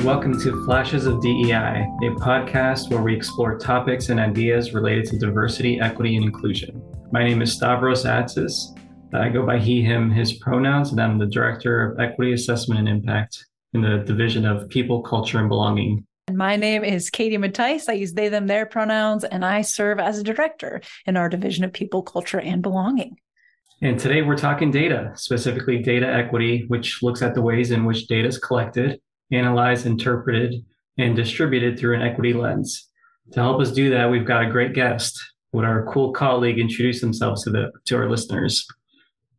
And welcome to Flashes of DEI, a podcast where we explore topics and ideas related to diversity, equity, and inclusion. My name is Stavros Atsis. I go by he, him, his pronouns, and I'm the Director of Equity Assessment and Impact in the Division of People, Culture, and Belonging. And my name is Katie Mattice. I use they, them, their pronouns, and I serve as a director in our Division of People, Culture, and Belonging. And today we're talking data, specifically data equity, which looks at the ways in which data is collected, analyzed, interpreted, and distributed through an equity lens. To help us do that, we've got a great guest. Would our cool colleague introduce themselves to the to our listeners?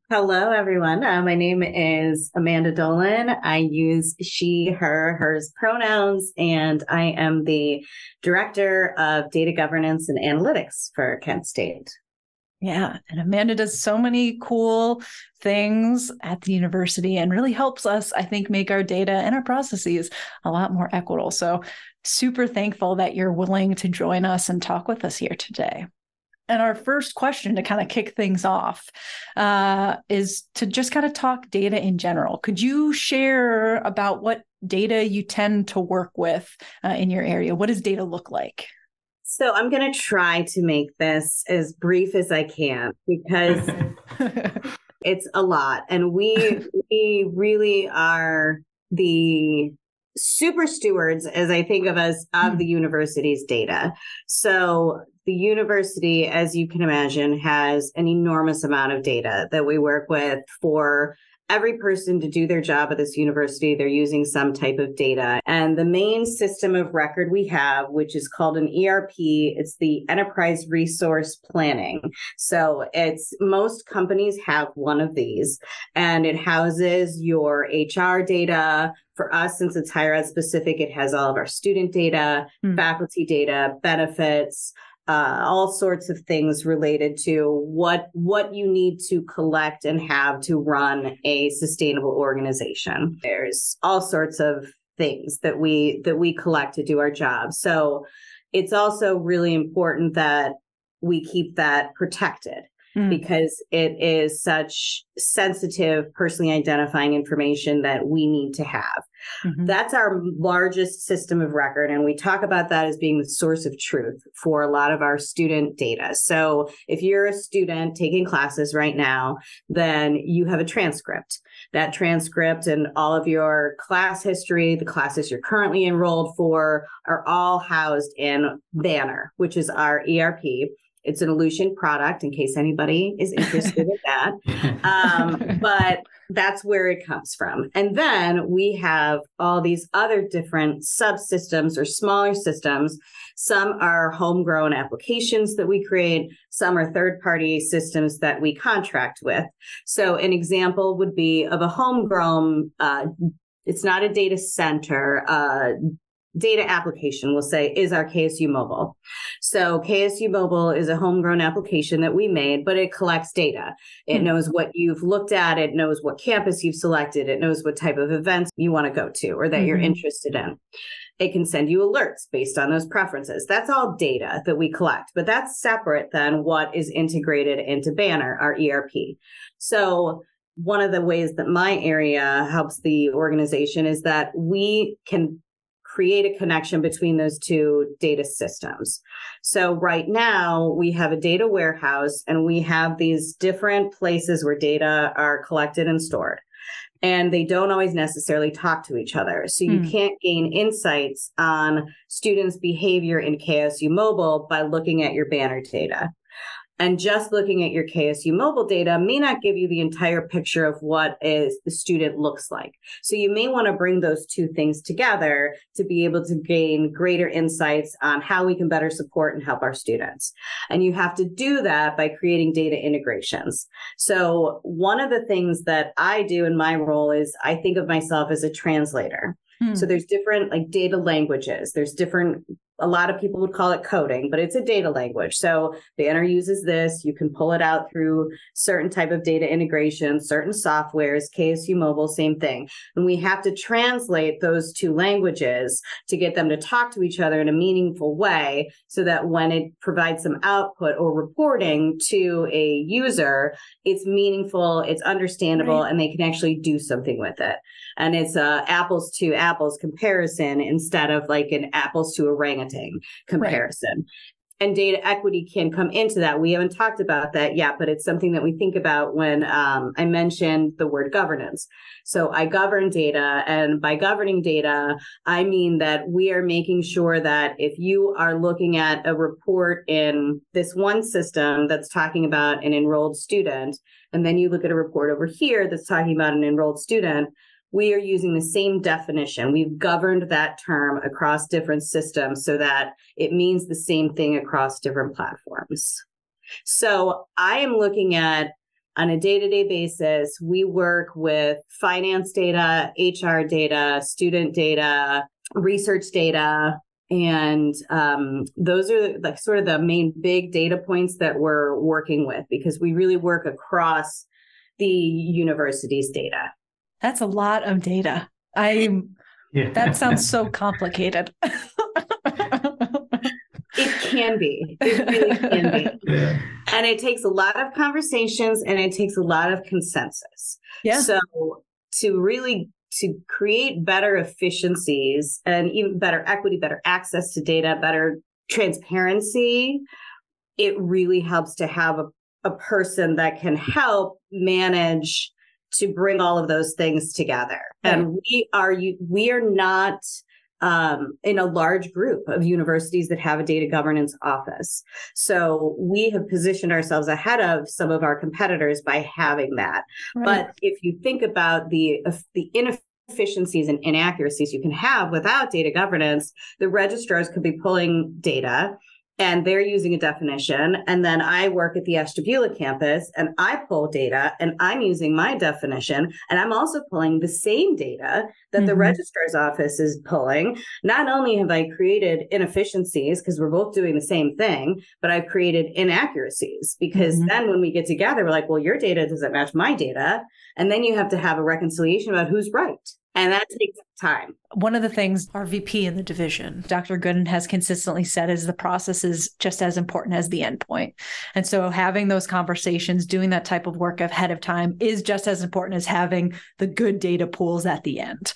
Hello, everyone. Uh, my name is Amanda Dolan. I use she, her, hers pronouns, and I am the director of data governance and analytics for Kent State. Yeah. And Amanda does so many cool things at the university and really helps us, I think, make our data and our processes a lot more equitable. So, super thankful that you're willing to join us and talk with us here today. And our first question to kind of kick things off uh, is to just kind of talk data in general. Could you share about what data you tend to work with uh, in your area? What does data look like? So I'm going to try to make this as brief as I can because it's a lot and we we really are the super stewards as I think of us of hmm. the university's data. So the university as you can imagine has an enormous amount of data that we work with for every person to do their job at this university, they're using some type of data. And the main system of record we have, which is called an ERP, it's the Enterprise Resource Planning. So it's most companies have one of these and it houses your HR data. For us, since it's higher ed specific, it has all of our student data, mm. faculty data, benefits, uh, all sorts of things related to what what you need to collect and have to run a sustainable organization. There's all sorts of things that we that we collect to do our job. So it's also really important that we keep that protected mm. because it is such sensitive, personally identifying information that we need to have. Mm-hmm. That's our largest system of record. And we talk about that as being the source of truth for a lot of our student data. So if you're a student taking classes right now, then you have a transcript. That transcript and all of your class history, the classes you're currently enrolled for, are all housed in Banner, which is our ERP. It's an Ellucian product in case anybody is interested in that. Um, but that's where it comes from. And then we have all these other different subsystems or smaller systems. Some are homegrown applications that we create, some are third party systems that we contract with. So, an example would be of a homegrown uh, it's not a data center uh, data application we'll say is our KSU mobile. So KSU mobile is a homegrown application that we made, but it collects data. It mm-hmm. knows what you've looked at, it knows what campus you've selected, it knows what type of events you want to go to or that mm-hmm. you're interested in. It can send you alerts based on those preferences. That's all data that we collect, but that's separate than what is integrated into Banner, our ERP. So one of the ways that my area helps the organization is that we can create a connection between those two data systems. So right now we have a data warehouse and we have these different places where data are collected and stored. And they don't always necessarily talk to each other. So you mm. can't gain insights on students' behavior in KSU Mobile by looking at your banner data. And just looking at your KSU mobile data may not give you the entire picture of what is the student looks like. So you may want to bring those two things together to be able to gain greater insights on how we can better support and help our students. And you have to do that by creating data integrations. So one of the things that I do in my role is I think of myself as a translator. Hmm. So there's different like data languages. There's different a lot of people would call it coding, but it's a data language. So Banner uses this. You can pull it out through certain type of data integration, certain softwares, KSU Mobile, same thing. And we have to translate those two languages to get them to talk to each other in a meaningful way so that when it provides some output or reporting to a user, it's meaningful, it's understandable, right. and they can actually do something with it. And it's a apples to apples comparison instead of like an apples to orangutan comparison. Right. And data equity can come into that. We haven't talked about that yet, but it's something that we think about when um, I mentioned the word governance. So I govern data, and by governing data, I mean that we are making sure that if you are looking at a report in this one system that's talking about an enrolled student, and then you look at a report over here that's talking about an enrolled student, we are using the same definition. We've governed that term across different systems so that it means the same thing across different platforms. So I am looking at on a day to day basis, we work with finance data, HR data, student data, research data. And um, those are like sort of the main big data points that we're working with because we really work across the university's data. That's a lot of data. I yeah. that sounds so complicated. it can be. It really can be. Yeah. And it takes a lot of conversations and it takes a lot of consensus. Yeah. So to really to create better efficiencies and even better equity, better access to data, better transparency, it really helps to have a, a person that can help manage to bring all of those things together. Right. And we are we are not um, in a large group of universities that have a data governance office. So we have positioned ourselves ahead of some of our competitors by having that. Right. But if you think about the the inefficiencies and inaccuracies you can have without data governance, the registrars could be pulling data and they're using a definition. And then I work at the Ashtabula campus and I pull data and I'm using my definition. And I'm also pulling the same data that mm-hmm. the registrar's office is pulling. Not only have I created inefficiencies because we're both doing the same thing, but I've created inaccuracies because mm-hmm. then when we get together, we're like, well, your data doesn't match my data. And then you have to have a reconciliation about who's right. And that takes time. One of the things our VP in the division, Dr. Gooden, has consistently said is the process is just as important as the endpoint. And so having those conversations, doing that type of work ahead of time is just as important as having the good data pools at the end.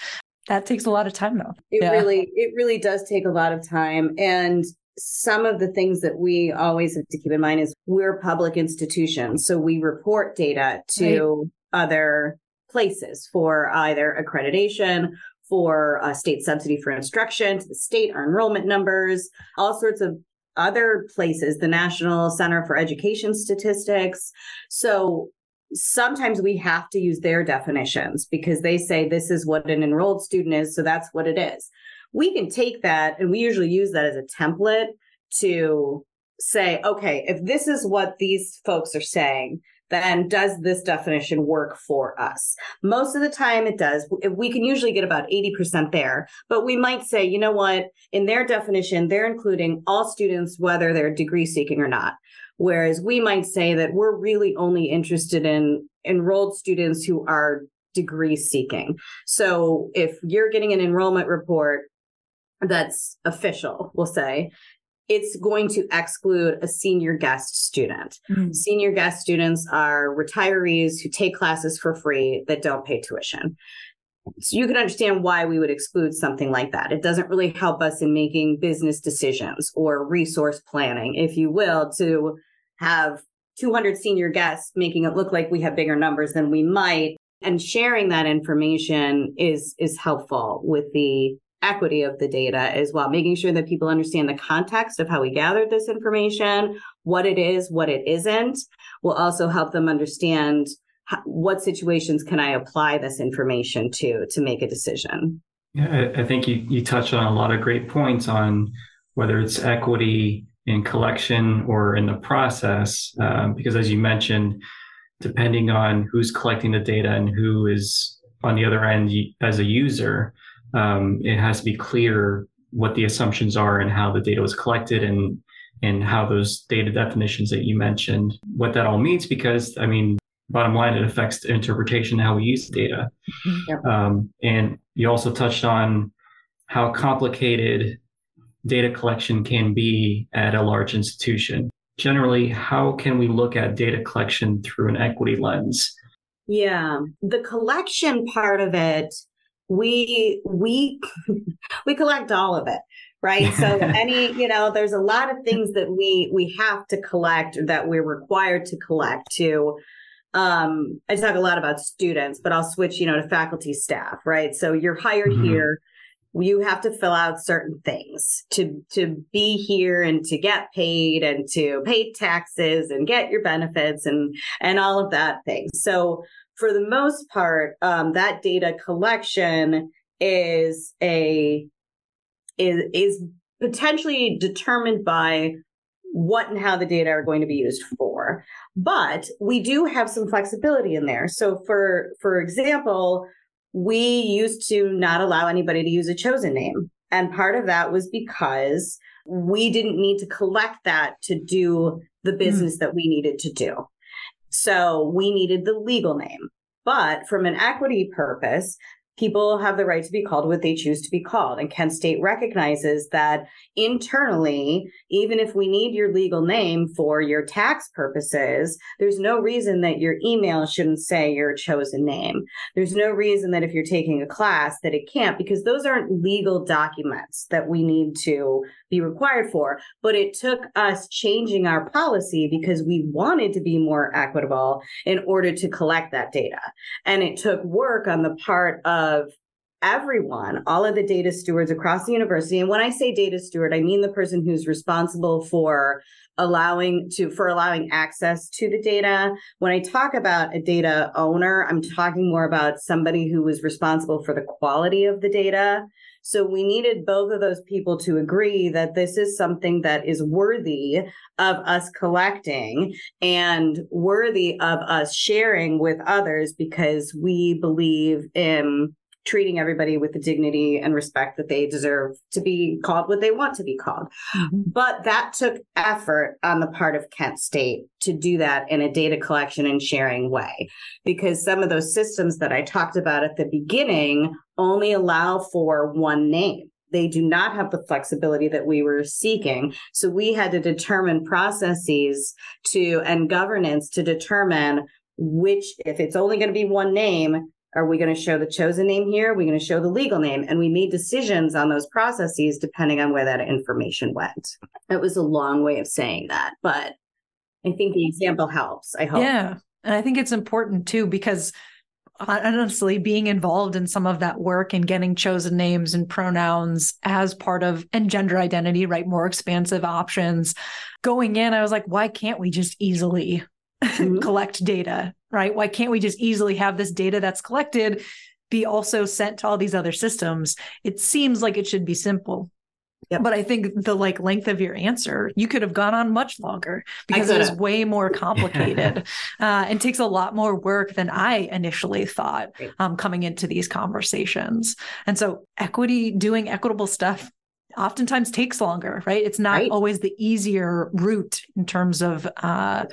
That takes a lot of time though. It yeah. really, it really does take a lot of time. And some of the things that we always have to keep in mind is we're public institutions. So we report data to right. other places for either accreditation, for a state subsidy for instruction, to the state, or enrollment numbers, all sorts of other places, the National Center for Education Statistics. So sometimes we have to use their definitions because they say this is what an enrolled student is. So that's what it is. We can take that and we usually use that as a template to say, okay, if this is what these folks are saying, then does this definition work for us? Most of the time it does. We can usually get about 80% there, but we might say, you know what, in their definition, they're including all students, whether they're degree seeking or not. Whereas we might say that we're really only interested in enrolled students who are degree seeking. So if you're getting an enrollment report that's official, we'll say, it's going to exclude a senior guest student. Mm-hmm. Senior guest students are retirees who take classes for free that don't pay tuition. So you can understand why we would exclude something like that. It doesn't really help us in making business decisions or resource planning, if you will, to have 200 senior guests making it look like we have bigger numbers than we might and sharing that information is is helpful with the equity of the data as well, making sure that people understand the context of how we gathered this information, what it is, what it isn't, will also help them understand what situations can I apply this information to to make a decision. Yeah, I, I think you, you touched on a lot of great points on whether it's equity in collection or in the process, um, because as you mentioned, depending on who's collecting the data and who is on the other end as a user, um, it has to be clear what the assumptions are and how the data was collected and and how those data definitions that you mentioned, what that all means, because I mean, bottom line, it affects the interpretation how we use the data. Mm-hmm. Yep. Um, and you also touched on how complicated data collection can be at a large institution. Generally, how can we look at data collection through an equity lens? Yeah, the collection part of it, we we we collect all of it right? So any you know there's a lot of things that we we have to collect that we're required to collect to um i talk a lot about students but i'll switch you know to faculty staff right? So you're hired mm-hmm. here. You have to fill out certain things to to be here and to get paid and to pay taxes and get your benefits and and all of that thing. So for the most part um, that data collection is a is is potentially determined by what and how the data are going to be used for but we do have some flexibility in there so for for example we used to not allow anybody to use a chosen name. And part of that was because we didn't need to collect that to do the hmm. business mm. that we needed to do. So we needed the legal name. But from an equity purpose, people have the right to be called what they choose to be called. And Kent State recognizes that internally, even if we need your legal name for your tax purposes, there's no reason that your email shouldn't say your chosen name. There's no reason that if you're taking a class that it can't, because those aren't legal documents that we need to be required for. But it took us changing our policy because we wanted to be more equitable in order to collect that data. And it took work on the part of everyone, all of the data stewards across the university. And when I say data steward, I mean the person who's responsible for allowing to for allowing access to the data. When I talk about a data owner, I'm talking more about somebody who was responsible for the quality of the data so we needed both of those people to agree that this is something that is worthy of us collecting and worthy of us sharing with others because we believe in treating everybody with the dignity and respect that they deserve to be called what they want to be called. Mm-hmm. But that took effort on the part of Kent State to do that in a data collection and sharing way, because some of those systems that I talked about at the beginning only allow for one name. They do not have the flexibility that we were seeking. So we had to determine processes to and governance to determine which, if it's only going to be one name, are we going to show the chosen name here? Are we going to show the legal name? And we made decisions on those processes depending on where that information went. It was a long way of saying that, but I think the example helps. I hope. Yeah. And I think it's important too, because honestly, being involved in some of that work and getting chosen names and pronouns as part of and gender identity, right? More expansive options. Going in, I was like, why can't we just easily mm-hmm. collect data, right? Why can't we just easily have this data that's collected be also sent to all these other systems? It seems like it should be simple. Yep. But I think the like length of your answer, you could have gone on much longer because it is way more complicated uh, and takes a lot more work than I initially thought um, coming into these conversations. And so, equity, doing equitable stuff oftentimes takes longer, right? It's not right. always the easier route in terms of uh,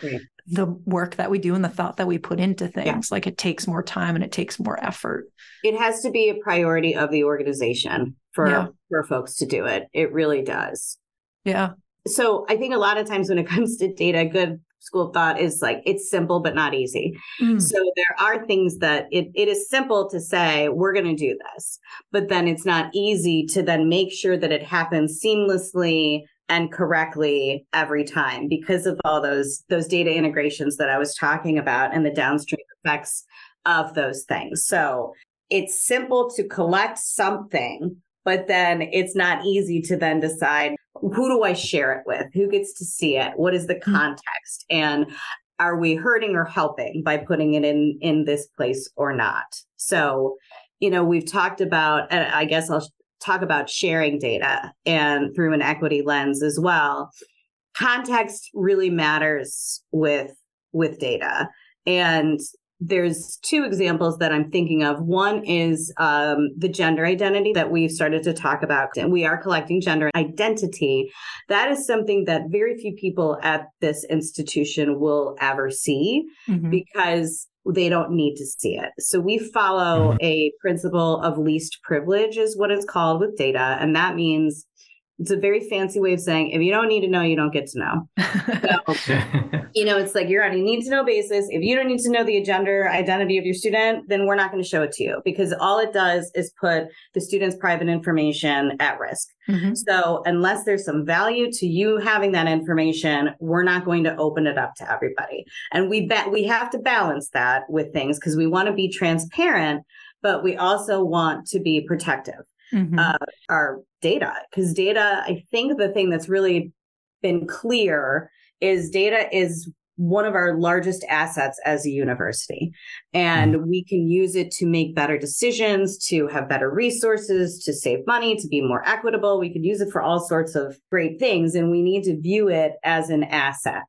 the work that we do and the thought that we put into things. Yeah. Like it takes more time and it takes more effort. It has to be a priority of the organization for yeah. for folks to do it. It really does. Yeah. So I think a lot of times when it comes to data, good school of thought is like it's simple but not easy. Mm. So there are things that it, it is simple to say we're going to do this, but then it's not easy to then make sure that it happens seamlessly and correctly every time because of all those those data integrations that I was talking about and the downstream effects of those things. So it's simple to collect something, but then it's not easy to then decide who do I share it with? Who gets to see it? What is the mm-hmm. context? And are we hurting or helping by putting it in in this place or not? So, you know, we've talked about and I guess I'll talk about sharing data and through an equity lens as well context really matters with with data and there's two examples that I'm thinking of. One is um, the gender identity that we've started to talk about, and we are collecting gender identity. That is something that very few people at this institution will ever see mm-hmm. because they don't need to see it. So we follow mm-hmm. a principle of least privilege, is what it's called with data. And that means it's a very fancy way of saying if you don't need to know, you don't get to know. So, you know, it's like you're on a need to know basis. If you don't need to know the gender identity of your student, then we're not going to show it to you because all it does is put the student's private information at risk. Mm-hmm. So unless there's some value to you having that information, we're not going to open it up to everybody. And we bet we have to balance that with things because we want to be transparent, but we also want to be protective mm-hmm. uh, our data because data i think the thing that's really been clear is data is one of our largest assets as a university. And mm-hmm. we can use it to make better decisions, to have better resources, to save money, to be more equitable. We could use it for all sorts of great things. And we need to view it as an asset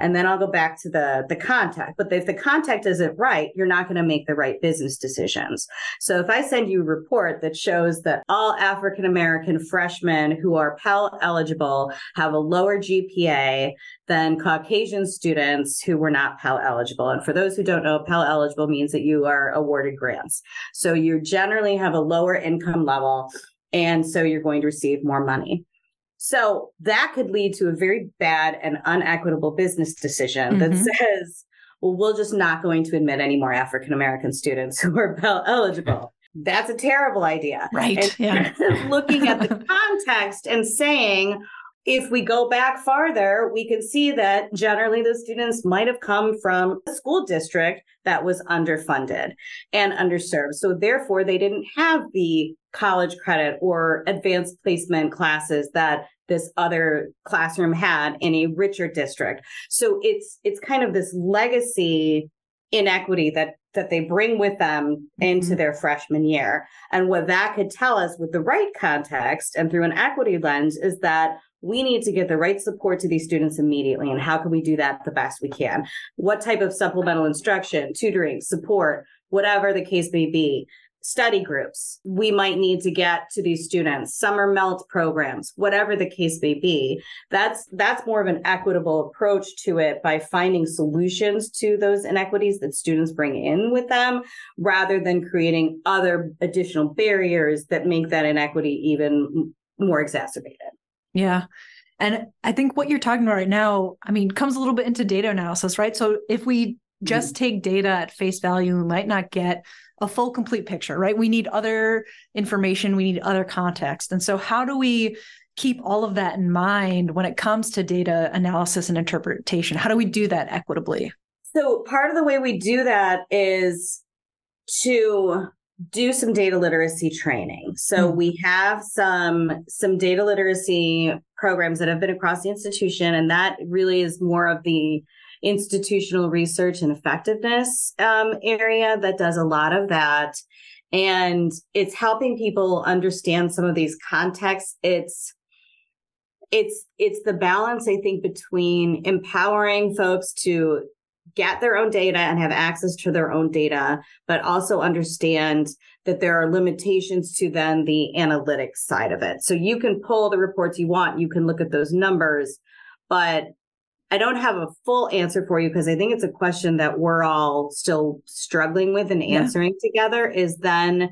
and then I'll go back to the the contact. But if the contact isn't right, you're not going to make the right business decisions. So if I send you a report that shows that all African American freshmen who are Pell eligible have a lower GPA than Caucasian students who were not Pell eligible. And for those who don't know, Pell eligible means that you are awarded grants. So you generally have a lower income level. And so you're going to receive more money. So that could lead to a very bad and unequitable business decision mm-hmm. that says, well, we're just not going to admit any more African American students who are Pell eligible. That's a terrible idea. Right. And yeah. looking at the context and saying, if we go back farther, we can see that generally the students might have come from a school district that was underfunded and underserved. So therefore, they didn't have the college credit or advanced placement classes that this other classroom had in a richer district. So it's it's kind of this legacy inequity that that they bring with them into mm-hmm. their freshman year. And what that could tell us with the right context and through an equity lens is that we need to get the right support to these students immediately. And how can we do that the best we can? What type of supplemental instruction, tutoring, support, whatever the case may be, study groups we might need to get to these students summer melt programs whatever the case may be that's that's more of an equitable approach to it by finding solutions to those inequities that students bring in with them rather than creating other additional barriers that make that inequity even more exacerbated yeah. And I think what you're talking about right now, I mean, comes a little bit into data analysis, right? So if we just mm-hmm. take data at face value, we might not get a full complete picture, right? We need other information, we need other context. And so how do we keep all of that in mind when it comes to data analysis and interpretation? How do we do that equitably? So part of the way we do that is to do some data literacy training. So mm-hmm. we have some some data literacy programs that have been across the institution, and that really is more of the institutional research and effectiveness um, area that does a lot of that. And it's helping people understand some of these contexts. It's it's it's the balance I think between empowering folks to get their own data and have access to their own data, but also understand that there are limitations to then the analytics side of it. So you can pull the reports you want, you can look at those numbers, but I don't have a full answer for you because I think it's a question that we're all still struggling with and answering yeah. together is then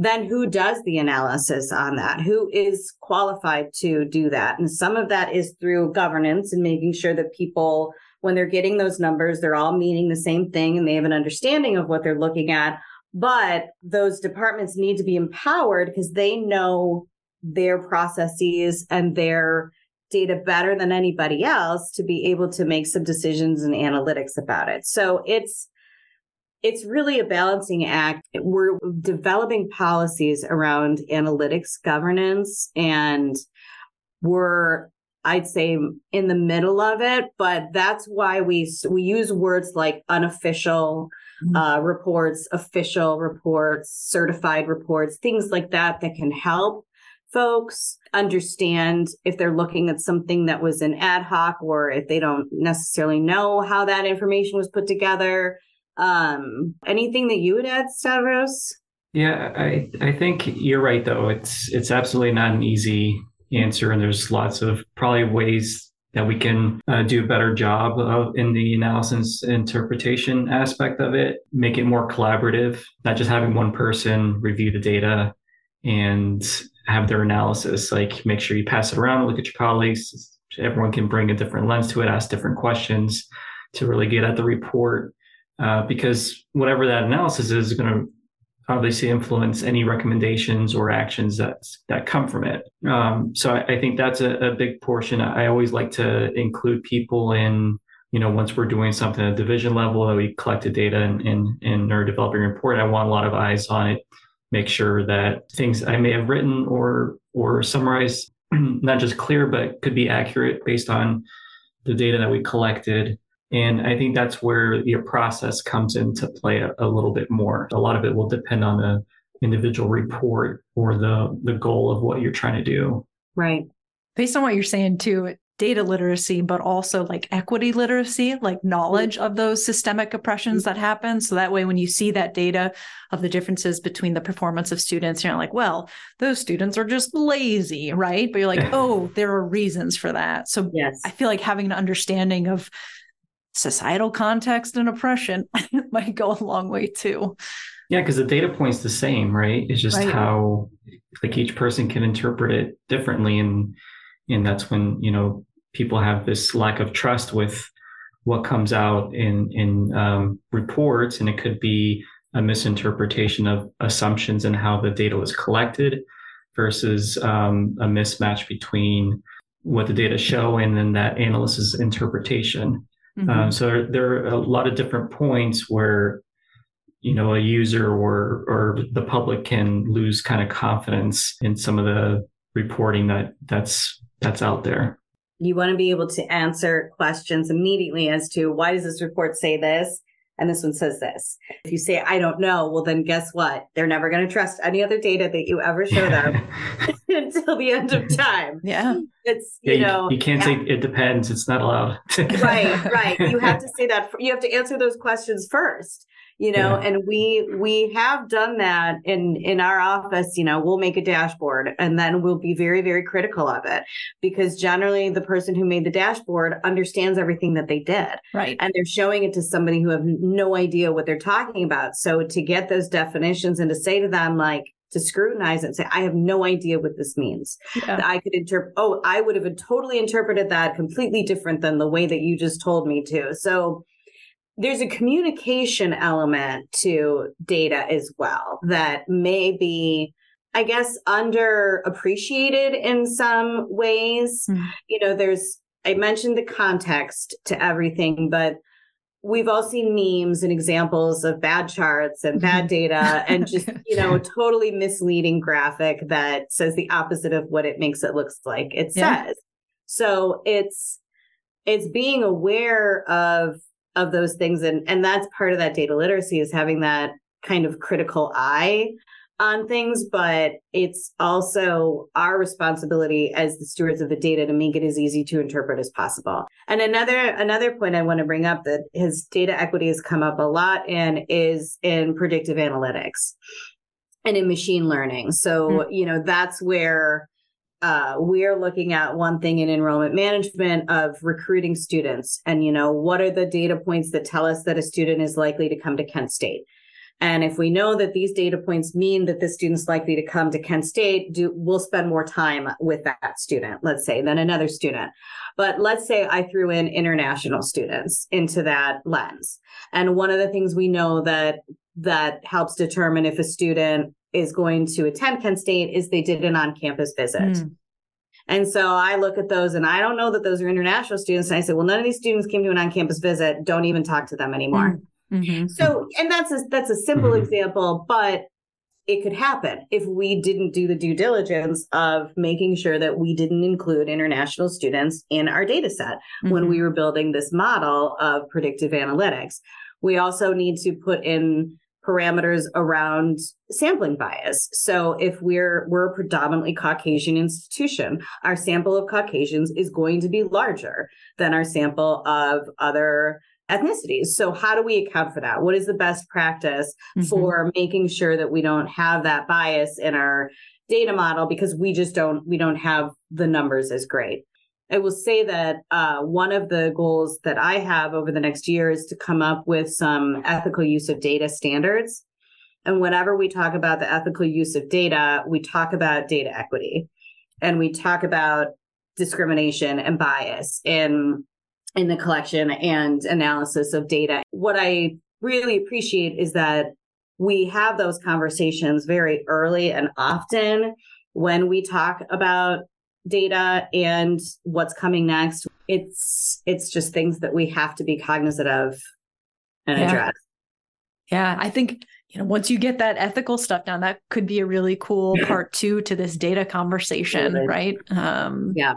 then who does the analysis on that? Who is qualified to do that? And some of that is through governance and making sure that people when they're getting those numbers, they're all meaning the same thing and they have an understanding of what they're looking at. But those departments need to be empowered because they know their processes and their data better than anybody else to be able to make some decisions and analytics about it. So it's it's really a balancing act. We're developing policies around analytics governance and we're I'd say in the middle of it, but that's why we we use words like unofficial mm-hmm. uh, reports, official reports, certified reports, things like that that can help folks understand if they're looking at something that was an ad hoc or if they don't necessarily know how that information was put together. Um, anything that you would add, Stavros? Yeah, I I think you're right though. It's it's absolutely not an easy answer, and there's lots of probably ways that we can uh, do a better job of in the analysis interpretation aspect of it, make it more collaborative, not just having one person review the data and have their analysis. Like make sure you pass it around, look at your colleagues. Everyone can bring a different lens to it, ask different questions to really get at the report. Uh, because whatever that analysis is, is going to obviously influence any recommendations or actions that that come from it. Um, so I, I, think that's a, a, big portion. I always like to include people in, you know, once we're doing something at division level that we collected data and in, in our developing report, I want a lot of eyes on it. Make sure that things I may have written or or summarized not just clear but could be accurate based on the data that we collected and I think that's where your process comes into play a, a, little bit more. A lot of it will depend on the individual report or the the goal of what you're trying to do. Right. Based on what you're saying too, data literacy, but also like equity literacy, like knowledge of those systemic oppressions that happen. So that way, when you see that data of the differences between the performance of students, you're like, well, those students are just lazy, right? But you're like, oh, there are reasons for that. So yes. I feel like having an understanding of societal context and oppression might go a long way too. Yeah, because the data point's the same, right? It's just right. how like each person can interpret it differently, and and that's when you know people have this lack of trust with what comes out in in um, reports, and it could be a misinterpretation of assumptions and how the data was collected versus um, a mismatch between what the data show and then that analyst's interpretation. Mm-hmm. Um, so there, there, are a lot of different points where you know a user or or the public can lose kind of confidence in some of the reporting that that's that's out there. You want to be able to answer questions immediately as to why does this report say this and this one says this. If you say, I don't know, well, then guess what? They're never going to trust any other data that you ever show them until the end of time. Yeah. It's, you yeah, know, you, you can't yeah. say it depends. It's not allowed. right, right. You have to say that. You have to answer those questions first you know yeah. and we we have done that in in our office you know we'll make a dashboard and then we'll be very very critical of it because generally the person who made the dashboard understands everything that they did right and they're showing it to somebody who have no idea what they're talking about so to get those definitions and to say to them like to scrutinize and say, I have no idea what this means. Yeah. I could interpret, oh, I would have totally interpreted that completely different than the way that you just told me to. So there's a communication element to data as well that may be i guess underappreciated in some ways mm. you know there's i mentioned the context to everything but we've all seen memes and examples of bad charts and bad mm-hmm. data and just you know a totally misleading graphic that says the opposite of what it makes it looks like it yeah. says so it's it's being aware of of those things. And and that's part of that data literacy is having that kind of critical eye on things. But it's also our responsibility as the stewards of the data to make it as easy to interpret as possible. And another another point i want to bring up that his data equity has come up a lot in is in predictive analytics and in machine learning. So mm-hmm. you know that's where uh, we're looking at one thing in enrollment management of recruiting students. And you know what are the data points that tell us that a student is likely to come to kent state? And if we know that these data points mean that the student's likely to come to kent state do we'll spend more time with that student let's say than another student. But let's say i threw in international students into that lens. And one of the things we know that that helps determine if a student is going to attend Kent State is they did an on campus visit. Mm. And so I look at those and I don't know that those are international students. And I say, well, none of these students came to an on campus visit. Don't even talk to them anymore. Mm. Mm-hmm. So, and that's a, that's a simple mm-hmm. example, but it could happen if we didn't do the due diligence of making sure that we didn't include international students in our data set mm-hmm. when we were building this model of predictive analytics. We also need to put in parameters around sampling bias. So if we're we're a predominantly Caucasian institution, our sample of Caucasians is going to be larger than our sample of other ethnicities. So, how do we account for that? What is the best practice mm-hmm. for making sure that we don't have that bias in our data model because we just don't we don't have the numbers as great. I will say that uh, one of the goals that I have over the next year is to come up with some ethical use of data standards. And whenever we talk about the ethical use of data, we talk about data equity and we talk about discrimination and bias in in the collection and analysis of data. What I really appreciate is that we have those conversations very early and often when we talk about data and what's coming next it's it's just things that we have to be cognizant of and yeah. address. Yeah i think you know once you get that ethical stuff down that could be a really cool part two to this data conversation right? Um yeah.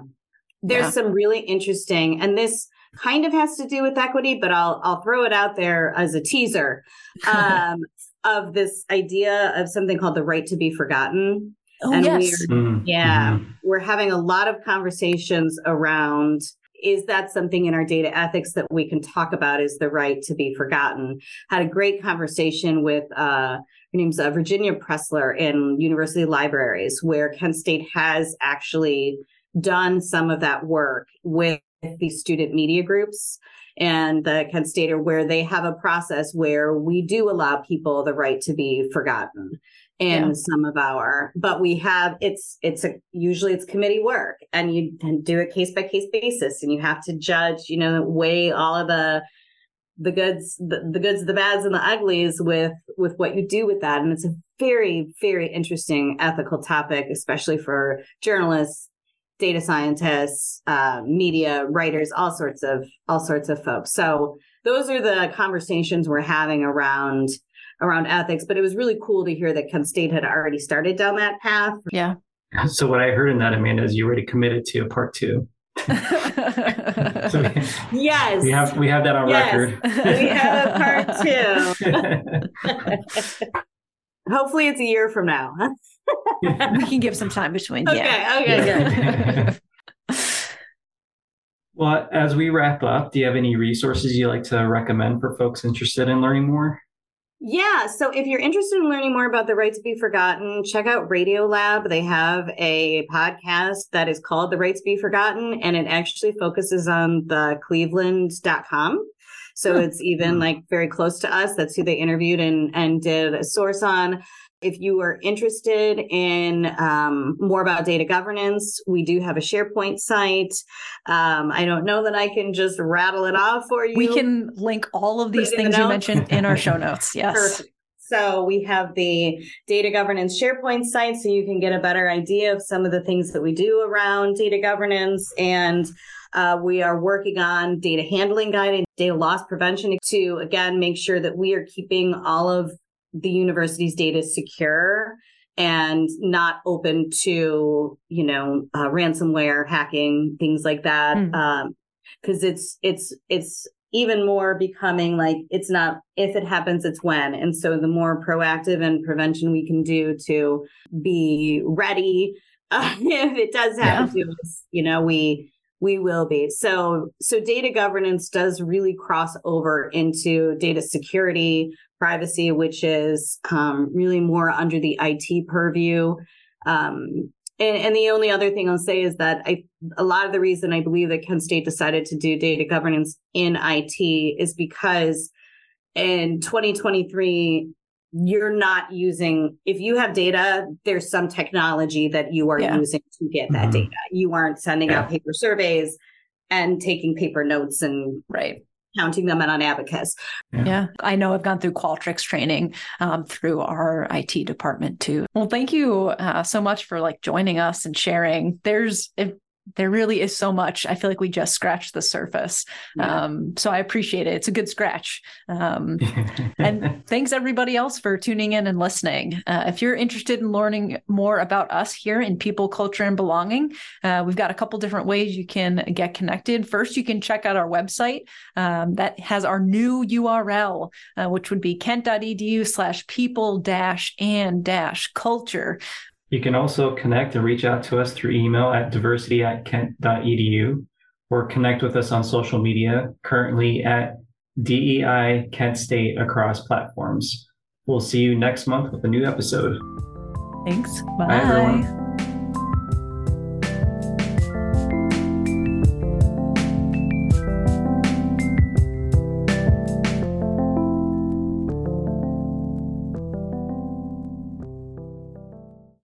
There's yeah. some really interesting and this kind of has to do with equity but i'll i'll throw it out there as a teaser um of this idea of something called the right to be forgotten Oh, and yes. We're, mm-hmm. yeah, we're having a lot of conversations around is that something in our data ethics that we can talk about is the right to be forgotten? Had a great conversation with uh, her name's uh, virginia pressler in university libraries where kent state has actually done some of that work with these student media groups. And the kent state where they have a process where we do allow people the right to be forgotten in yeah. some of our but we have it's it's a usually it's committee work and you do it case by case basis and you have to judge you know weigh all of the the goods the, the goods the bads and the uglies with with what you do with that and it's a very very interesting ethical topic especially for journalists data scientists uh, media writers all sorts of all sorts of folks so those are the conversations we're having around around ethics, but it was really cool to hear that Kent State had already started down that path. Yeah. So what I heard in that, Amanda, is you already committed to a part two. so we, yes, we have we have that on yes. record. we have a part two. Hopefully, it's a year from now. we can give some time between. Okay. Yeah. Okay. Good. well, as we wrap up, do you have any resources you like to recommend for folks interested in learning more? Yeah. So if you're interested in learning more about the right to be forgotten, check out Radiolab. They have a podcast that is called The Right to Be Forgotten, and it actually focuses on the cleveland.com. So it's even hmm. like very close to us. That's who they interviewed and, and did a source on. If you are interested in um, more about data governance, we do have a SharePoint site. Um, I don't know that I can just rattle it off for you. We can link all of these things you mentioned in our show notes. Yes. Perfect. So we have the data governance SharePoint site so you can get a better idea of some of the things that we do around data governance. And uh, we are working on data handling guide and data loss prevention to, again, make sure that we are keeping all of the university's data is secure and not open to you know uh, ransomware hacking things like that mm. um because it's it's it's even more becoming like it's not if it happens it's when and so the more proactive and prevention we can do to be ready uh, if it does happen yeah. to us you know we we will be so so data governance does really cross over into data security privacy, which is um, really more under the IT purview. Um, and, and, the only other thing I'll say is that I, a lot of the reason I believe that Kent State decided to do data governance in IT is because in 2023, you're not using, if you have data, there's some technology that you are yeah. using to get that mm-hmm. data. You aren't sending yeah. out paper surveys and taking paper notes and right counting them in on Abacus. Yeah. yeah. I know I've gone through Qualtrics training um, through our IT department too. Well, thank you uh, so much for like joining us and sharing. There's if there really is so much. I feel like we just scratched the surface. Yeah. Um, so I appreciate it. It's a good scratch. Um, and thanks everybody else for tuning in and listening. Uh, if you're interested in learning more about us here in people, culture, and belonging, uh, we've got a couple different ways you can get connected. First, you can check out our website um, that has our new URL, uh, which would be kent.edu slash people dash and dash culture. You can also connect and reach out to us through email at diversity at kent.edu or connect with us on social media, currently at DEI Kent State across platforms. We'll see you next month with a new episode. Thanks. Bye, everyone.